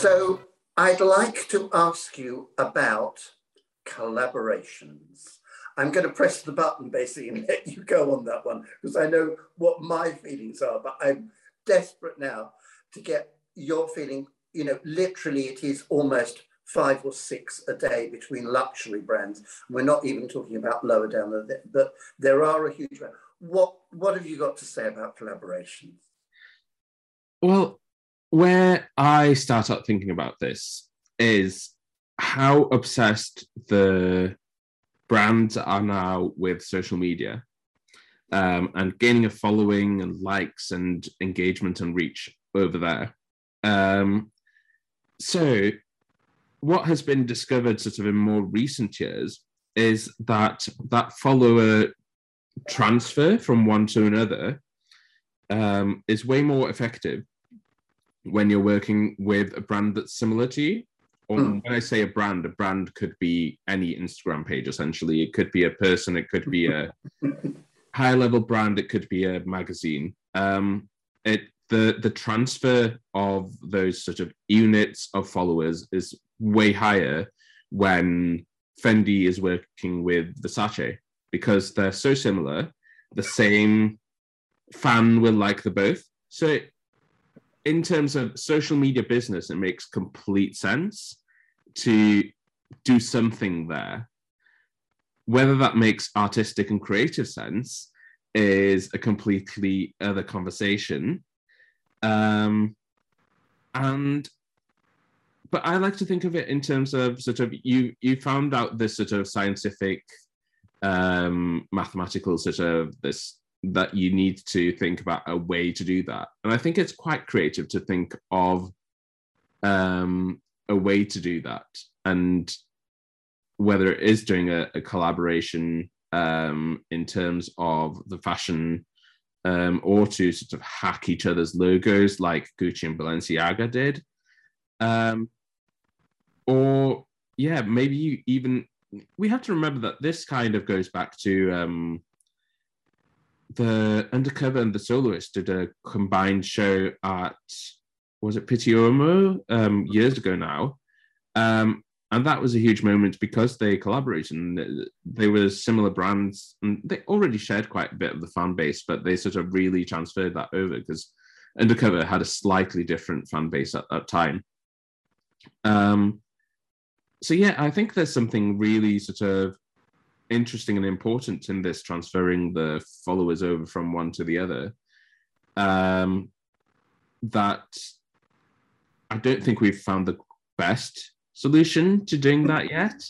So I'd like to ask you about collaborations. I'm going to press the button basically and let you go on that one because I know what my feelings are, but I'm desperate now to get your feeling. You know, literally, it is almost five or six a day between luxury brands. We're not even talking about lower down the, but there are a huge amount. What what have you got to say about collaborations? Well, where I start out thinking about this is how obsessed the brands are now with social media um, and gaining a following and likes and engagement and reach over there. Um, so what has been discovered sort of in more recent years is that that follower transfer from one to another um, is way more effective when you're working with a brand that's similar to you. Or mm. when I say a brand, a brand could be any Instagram page essentially. It could be a person, it could be a high level brand, it could be a magazine. Um, it the the transfer of those sort of units of followers is way higher when Fendi is working with Versace because they're so similar. The same fan will like the both. So, in terms of social media business, it makes complete sense to do something there. Whether that makes artistic and creative sense is a completely other conversation. Um, and but I like to think of it in terms of sort of you you found out this sort of scientific um mathematical sort of this that you need to think about a way to do that. And i think it's quite creative to think of um a way to do that. And whether it is doing a, a collaboration um in terms of the fashion um or to sort of hack each other's logos like gucci and balenciaga did. Um or yeah, maybe you even we have to remember that this kind of goes back to um, the undercover and the soloist did a combined show at was it Pitti Uomo um, years ago now, um, and that was a huge moment because they collaborated and they were similar brands and they already shared quite a bit of the fan base, but they sort of really transferred that over because Undercover had a slightly different fan base at that time. Um, so yeah, I think there's something really sort of interesting and important in this transferring the followers over from one to the other. Um, that I don't think we've found the best solution to doing that yet.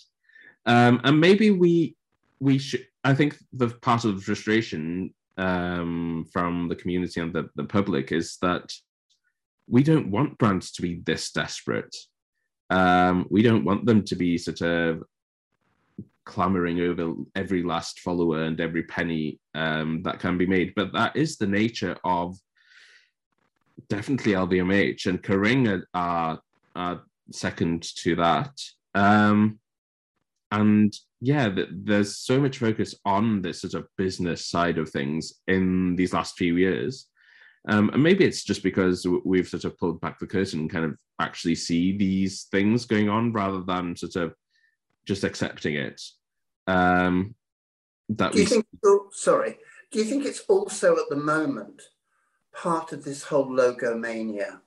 Um, and maybe we we should. I think the part of the frustration um, from the community and the, the public is that we don't want brands to be this desperate. Um, we don't want them to be sort of clamoring over every last follower and every penny um, that can be made. But that is the nature of definitely LVMH and Kering are, are second to that. Um, and yeah, there's so much focus on this sort of business side of things in these last few years um, and maybe it's just because we've sort of pulled back the curtain and kind of actually see these things going on rather than sort of just accepting it. Um, that do you think? Sorry, do you think it's also at the moment part of this whole logo mania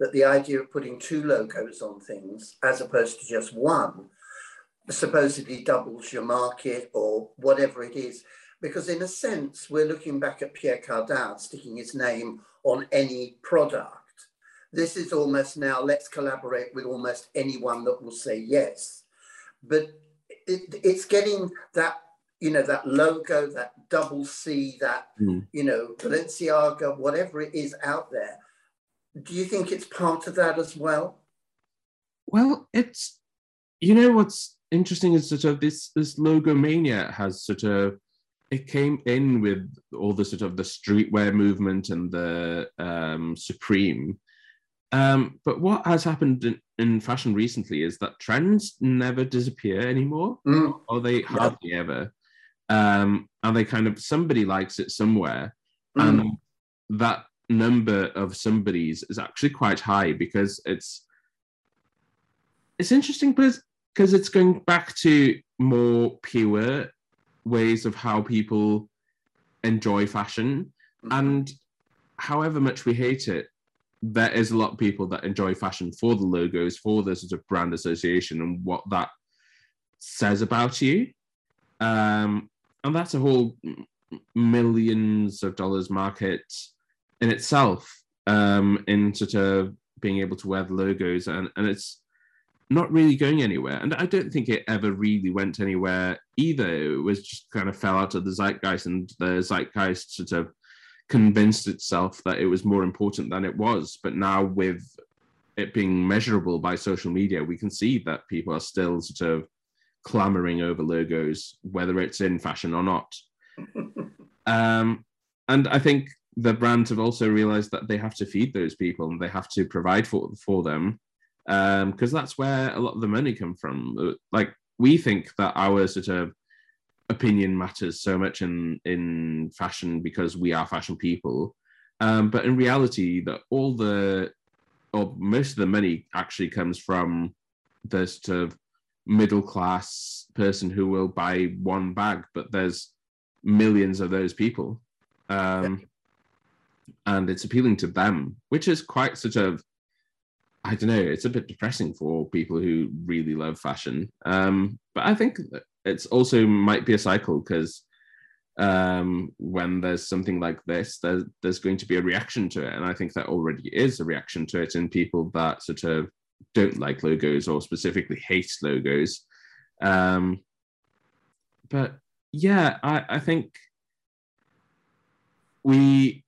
that the idea of putting two logos on things as opposed to just one supposedly doubles your market or whatever it is? because in a sense, we're looking back at Pierre Cardin sticking his name on any product. This is almost now, let's collaborate with almost anyone that will say yes. But it, it's getting that, you know, that logo, that double C, that, mm. you know, Balenciaga, whatever it is out there. Do you think it's part of that as well? Well, it's, you know, what's interesting is sort of this, this logo mania has sort of it came in with all the sort of the streetwear movement and the um, Supreme. Um, but what has happened in, in, fashion recently is that trends never disappear anymore, mm. or they hardly yeah. ever. Um, and they kind of somebody likes it somewhere, mm. and that number of somebody's is actually quite high because it's it's interesting because because it's going back to more pure ways of how people enjoy fashion mm-hmm. and however much we hate it there is a lot of people that enjoy fashion for the logos for the sort of brand association and what that says about you um, and that's a whole millions of dollars market in itself um, in sort of being able to wear the logos and, and it's not really going anywhere. And I don't think it ever really went anywhere either. It was just kind of fell out of the zeitgeist, and the zeitgeist sort of convinced itself that it was more important than it was. But now, with it being measurable by social media, we can see that people are still sort of clamoring over logos, whether it's in fashion or not. um, and I think the brands have also realized that they have to feed those people and they have to provide for, for them because um, that's where a lot of the money come from. Uh, like we think that our sort of opinion matters so much in in fashion because we are fashion people, um, but in reality, that all the or most of the money actually comes from the sort of middle class person who will buy one bag, but there's millions of those people. Um, and it's appealing to them, which is quite sort of I don't know, it's a bit depressing for people who really love fashion. Um, but I think it's also might be a cycle because um, when there's something like this, there, there's going to be a reaction to it. And I think there already is a reaction to it in people that sort of don't like logos or specifically hate logos. Um, but yeah, I, I think we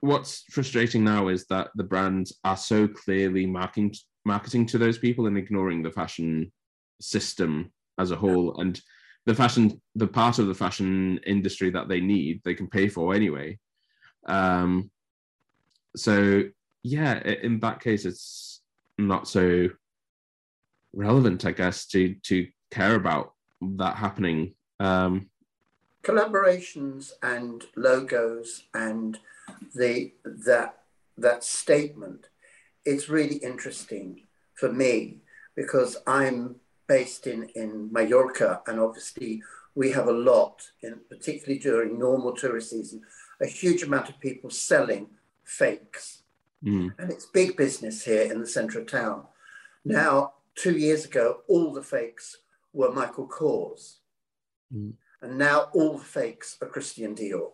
what's frustrating now is that the brands are so clearly marketing marketing to those people and ignoring the fashion system as a whole and the fashion the part of the fashion industry that they need they can pay for anyway. Um so yeah in that case it's not so relevant i guess to to care about that happening. Um collaborations and logos and the that that statement it's really interesting for me because I'm based in in Mallorca and obviously we have a lot in particularly during normal tourist season a huge amount of people selling fakes mm. and it's big business here in the centre of town now two years ago all the fakes were Michael Kors mm. and now all the fakes are Christian Dior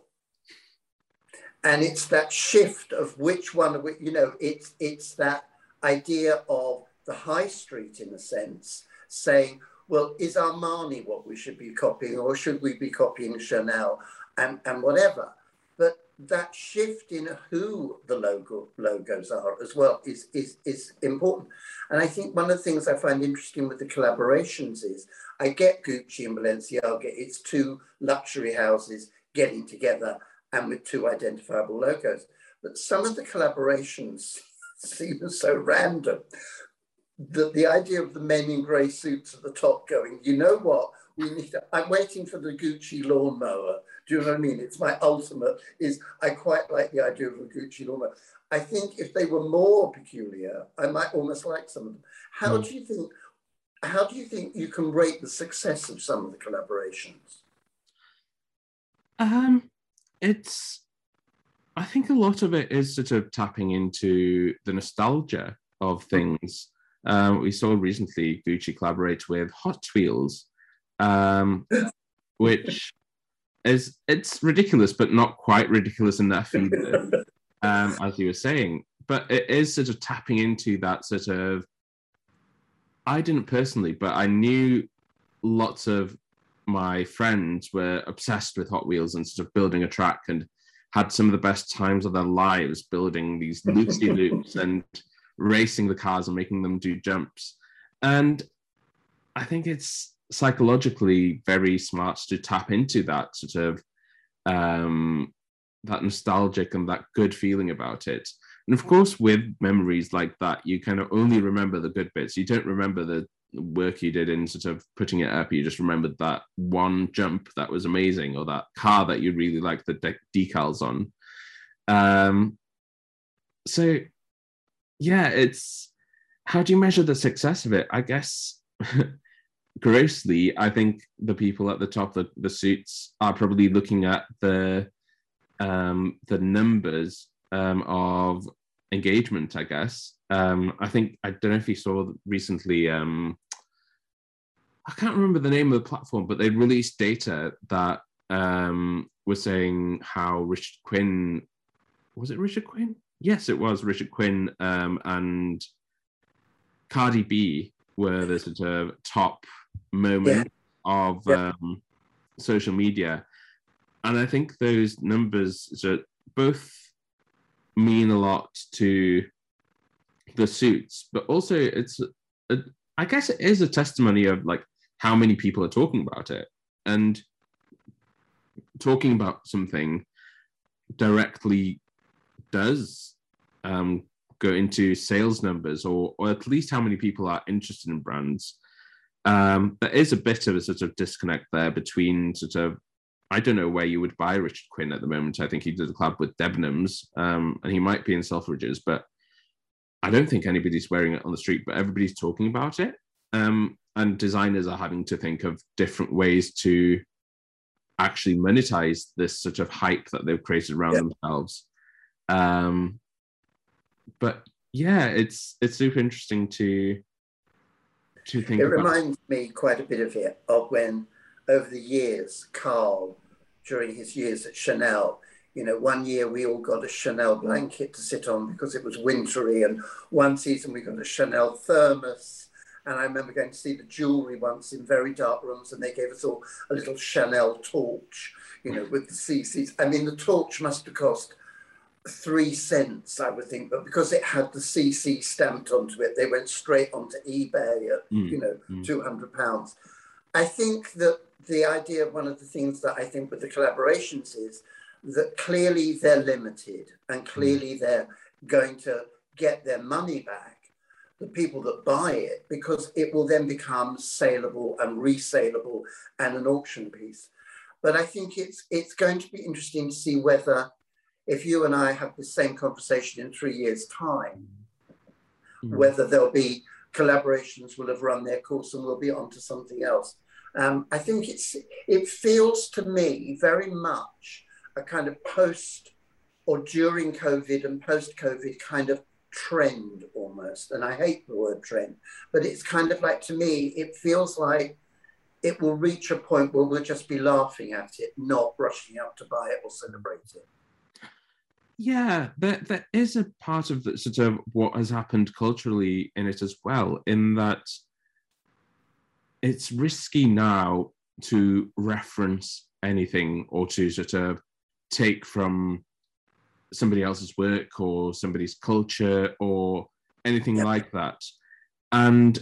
and it's that shift of which one you know it's it's that idea of the high street in a sense saying well is armani what we should be copying or should we be copying chanel? And and whatever. But that shift in who the logo logos are as well is is is important. And i think one of the things i find interesting with the collaborations is i get gucci and balenciaga. It's two luxury houses getting together and with two identifiable logos. But some of the collaborations seem so random that the idea of the men in grey suits at the top going, you know what, we need to, I'm waiting for the Gucci lawnmower. Do you know what I mean? It's my ultimate is I quite like the idea of a Gucci lawnmower. I think if they were more peculiar, I might almost like some of them. How mm. do you think how do you think you can rate the success of some of the collaborations? Um it's I think a lot of it is sort of tapping into the nostalgia of things. Um, we saw recently Gucci collaborate with Hot Wheels, um, which is it's ridiculous, but not quite ridiculous enough either, um, as you were saying. But it is sort of tapping into that sort of. I didn't personally, but I knew lots of my friends were obsessed with Hot Wheels and sort of building a track and had some of the best times of their lives building these loopsy loops and racing the cars and making them do jumps. And I think it's psychologically very smart to tap into that sort of um, that nostalgic and that good feeling about it. And of course, with memories like that, you kind of only remember the good bits. You don't remember the work you did in sort of putting it up, you just remembered that one jump that was amazing, or that car that you really liked the de- decals on. Um, so, yeah, it's how do you measure the success of it? I guess grossly, I think the people at the top of the, suits are probably looking at the um, the numbers um, of engagement. I guess um, I think I don't know if you saw recently. Um, I can't remember the name of the platform, but they released data that um, was saying how Richard Quinn was it Richard Quinn? Yes, it was Richard Quinn um, and Cardi B were the sort of top moment yeah. of yeah. Um, social media, and I think those numbers so both mean a lot to the suits, but also it's a, I guess it is a testimony of like how many people are talking about it and talking about something directly does um, go into sales numbers or, or at least how many people are interested in brands. Um, there is a bit of a sort of disconnect there between sort of I don't know where you would buy Richard Quinn at the moment. I think he did a club with Debenhams, um, and he might be in Selfridges, but I don't think anybody's wearing it on the street. But everybody's talking about it, um, and designers are having to think of different ways to actually monetize this sort of hype that they've created around themselves. Um, but yeah, it's it's super interesting to to think. It about. reminds me quite a bit of it of when over the years, Karl, during his years at Chanel, you know, one year we all got a Chanel blanket to sit on because it was wintry, and one season we got a Chanel thermos. And I remember going to see the jewelry once in very dark rooms, and they gave us all a little Chanel torch, you know, with the CCs. I mean, the torch must have cost three cents, I would think, but because it had the CC stamped onto it, they went straight onto eBay at, mm, you know, mm. 200 pounds. I think that the idea of one of the things that I think with the collaborations is that clearly they're limited and clearly mm. they're going to get their money back, the people that buy it, because it will then become saleable and resaleable and an auction piece. But I think it's it's going to be interesting to see whether if you and I have the same conversation in three years' time, mm. whether there'll be collaborations will have run their course and we'll be on to something else. Um, I think it's it feels to me very much a kind of post or during COVID and post COVID kind of trend almost. And I hate the word trend, but it's kind of like to me, it feels like it will reach a point where we'll just be laughing at it, not rushing out to buy it or celebrate it. Yeah, there, there is a part of the, sort of what has happened culturally in it as well, in that it's risky now to reference anything or to sort of take from somebody else's work or somebody's culture or anything yep. like that. And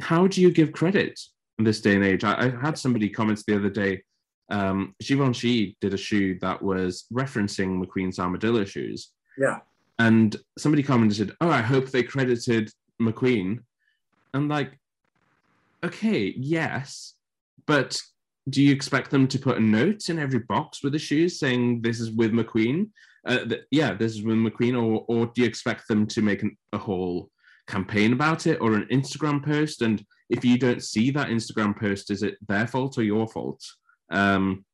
how do you give credit in this day and age? I, I had somebody comment the other day um, Givenchy did a shoe that was referencing McQueen's armadillo shoes. Yeah. And somebody commented, "Oh, I hope they credited McQueen." And like, okay, yes, but do you expect them to put a note in every box with the shoes saying this is with McQueen? Uh, th- yeah, this is with McQueen, or or do you expect them to make an, a whole campaign about it or an Instagram post? And if you don't see that Instagram post, is it their fault or your fault? Um,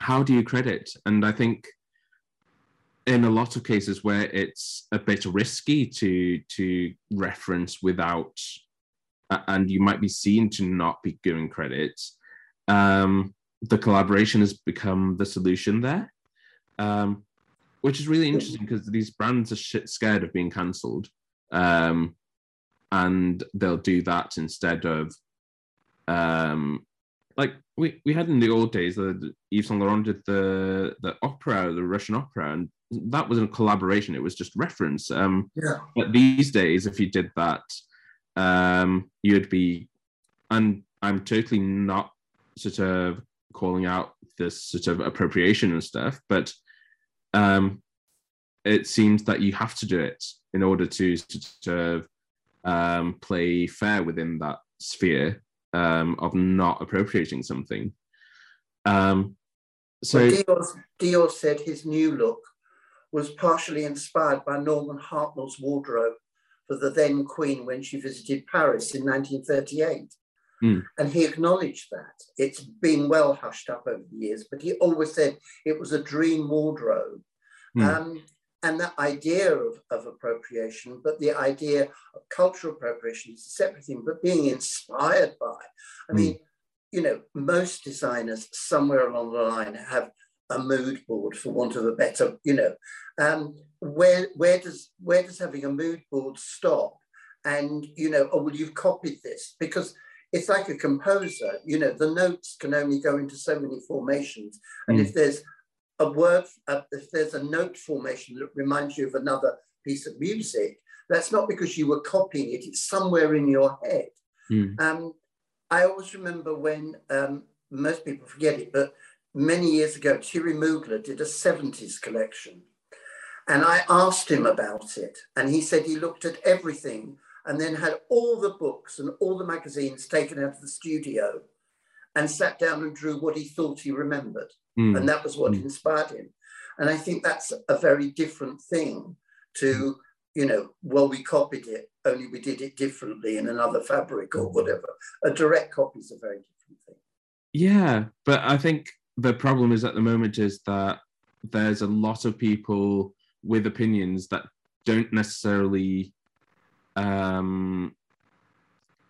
how do you credit? And I think in a lot of cases where it's a bit risky to to reference without and you might be seen to not be giving credit um, the collaboration has become the solution there um, which is really interesting because these brands are shit scared of being cancelled um, and they'll do that instead of um, like we, we had in the old days the Yves Saint Laurent did the the opera, the Russian opera, and that was a collaboration. It was just reference. Um, yeah. But these days, if you did that, um, you'd be, and I'm totally not sort of calling out this sort of appropriation and stuff, but um, it seems that you have to do it in order to sort of um, play fair within that sphere um, of not appropriating something. Um, so Dior, Dior said his new look was partially inspired by Norman Hartnell's wardrobe for the then Queen when she visited Paris in 1938. Mm. And he acknowledged that. It's been well hushed up over the years, but he always said it was a dream wardrobe. Mm. Um, and that idea of, of appropriation, but the idea of cultural appropriation is a separate thing, but being inspired by. I Mm. mean, you know, most designers somewhere along the line have a mood board, for want of a better, you know. Um, where where does where does having a mood board stop? And you know, oh well, you've copied this because it's like a composer. You know, the notes can only go into so many formations, and Mm. if there's a word, uh, if there's a note formation that reminds you of another piece of music, that's not because you were copying it; it's somewhere in your head. Mm. Um, I always remember when um, most people forget it, but many years ago, Thierry Mugler did a 70s collection. And I asked him about it. And he said he looked at everything and then had all the books and all the magazines taken out of the studio and sat down and drew what he thought he remembered. Mm. And that was what Mm. inspired him. And I think that's a very different thing to, you know, well, we copied it, only we did it differently in another fabric or whatever. A direct copy is a very different thing. Yeah, but I think the problem is at the moment is that there's a lot of people with opinions that don't necessarily um,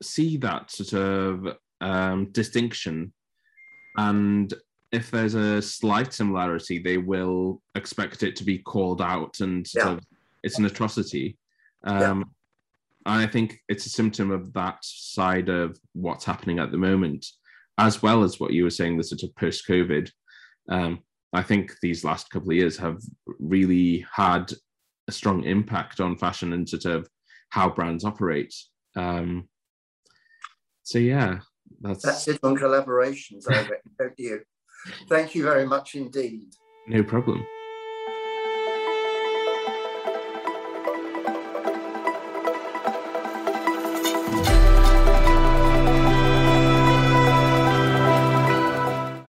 see that sort of um, distinction. And if there's a slight similarity, they will expect it to be called out and sort of it's an atrocity. Um, And I think it's a symptom of that side of what's happening at the moment, as well as what you were saying, the sort of post COVID. Um, I think these last couple of years have really had a strong impact on fashion and sort of how brands operate. Um, so yeah, that's, That's it on collaborations, I don't you? Thank you very much indeed. no problem.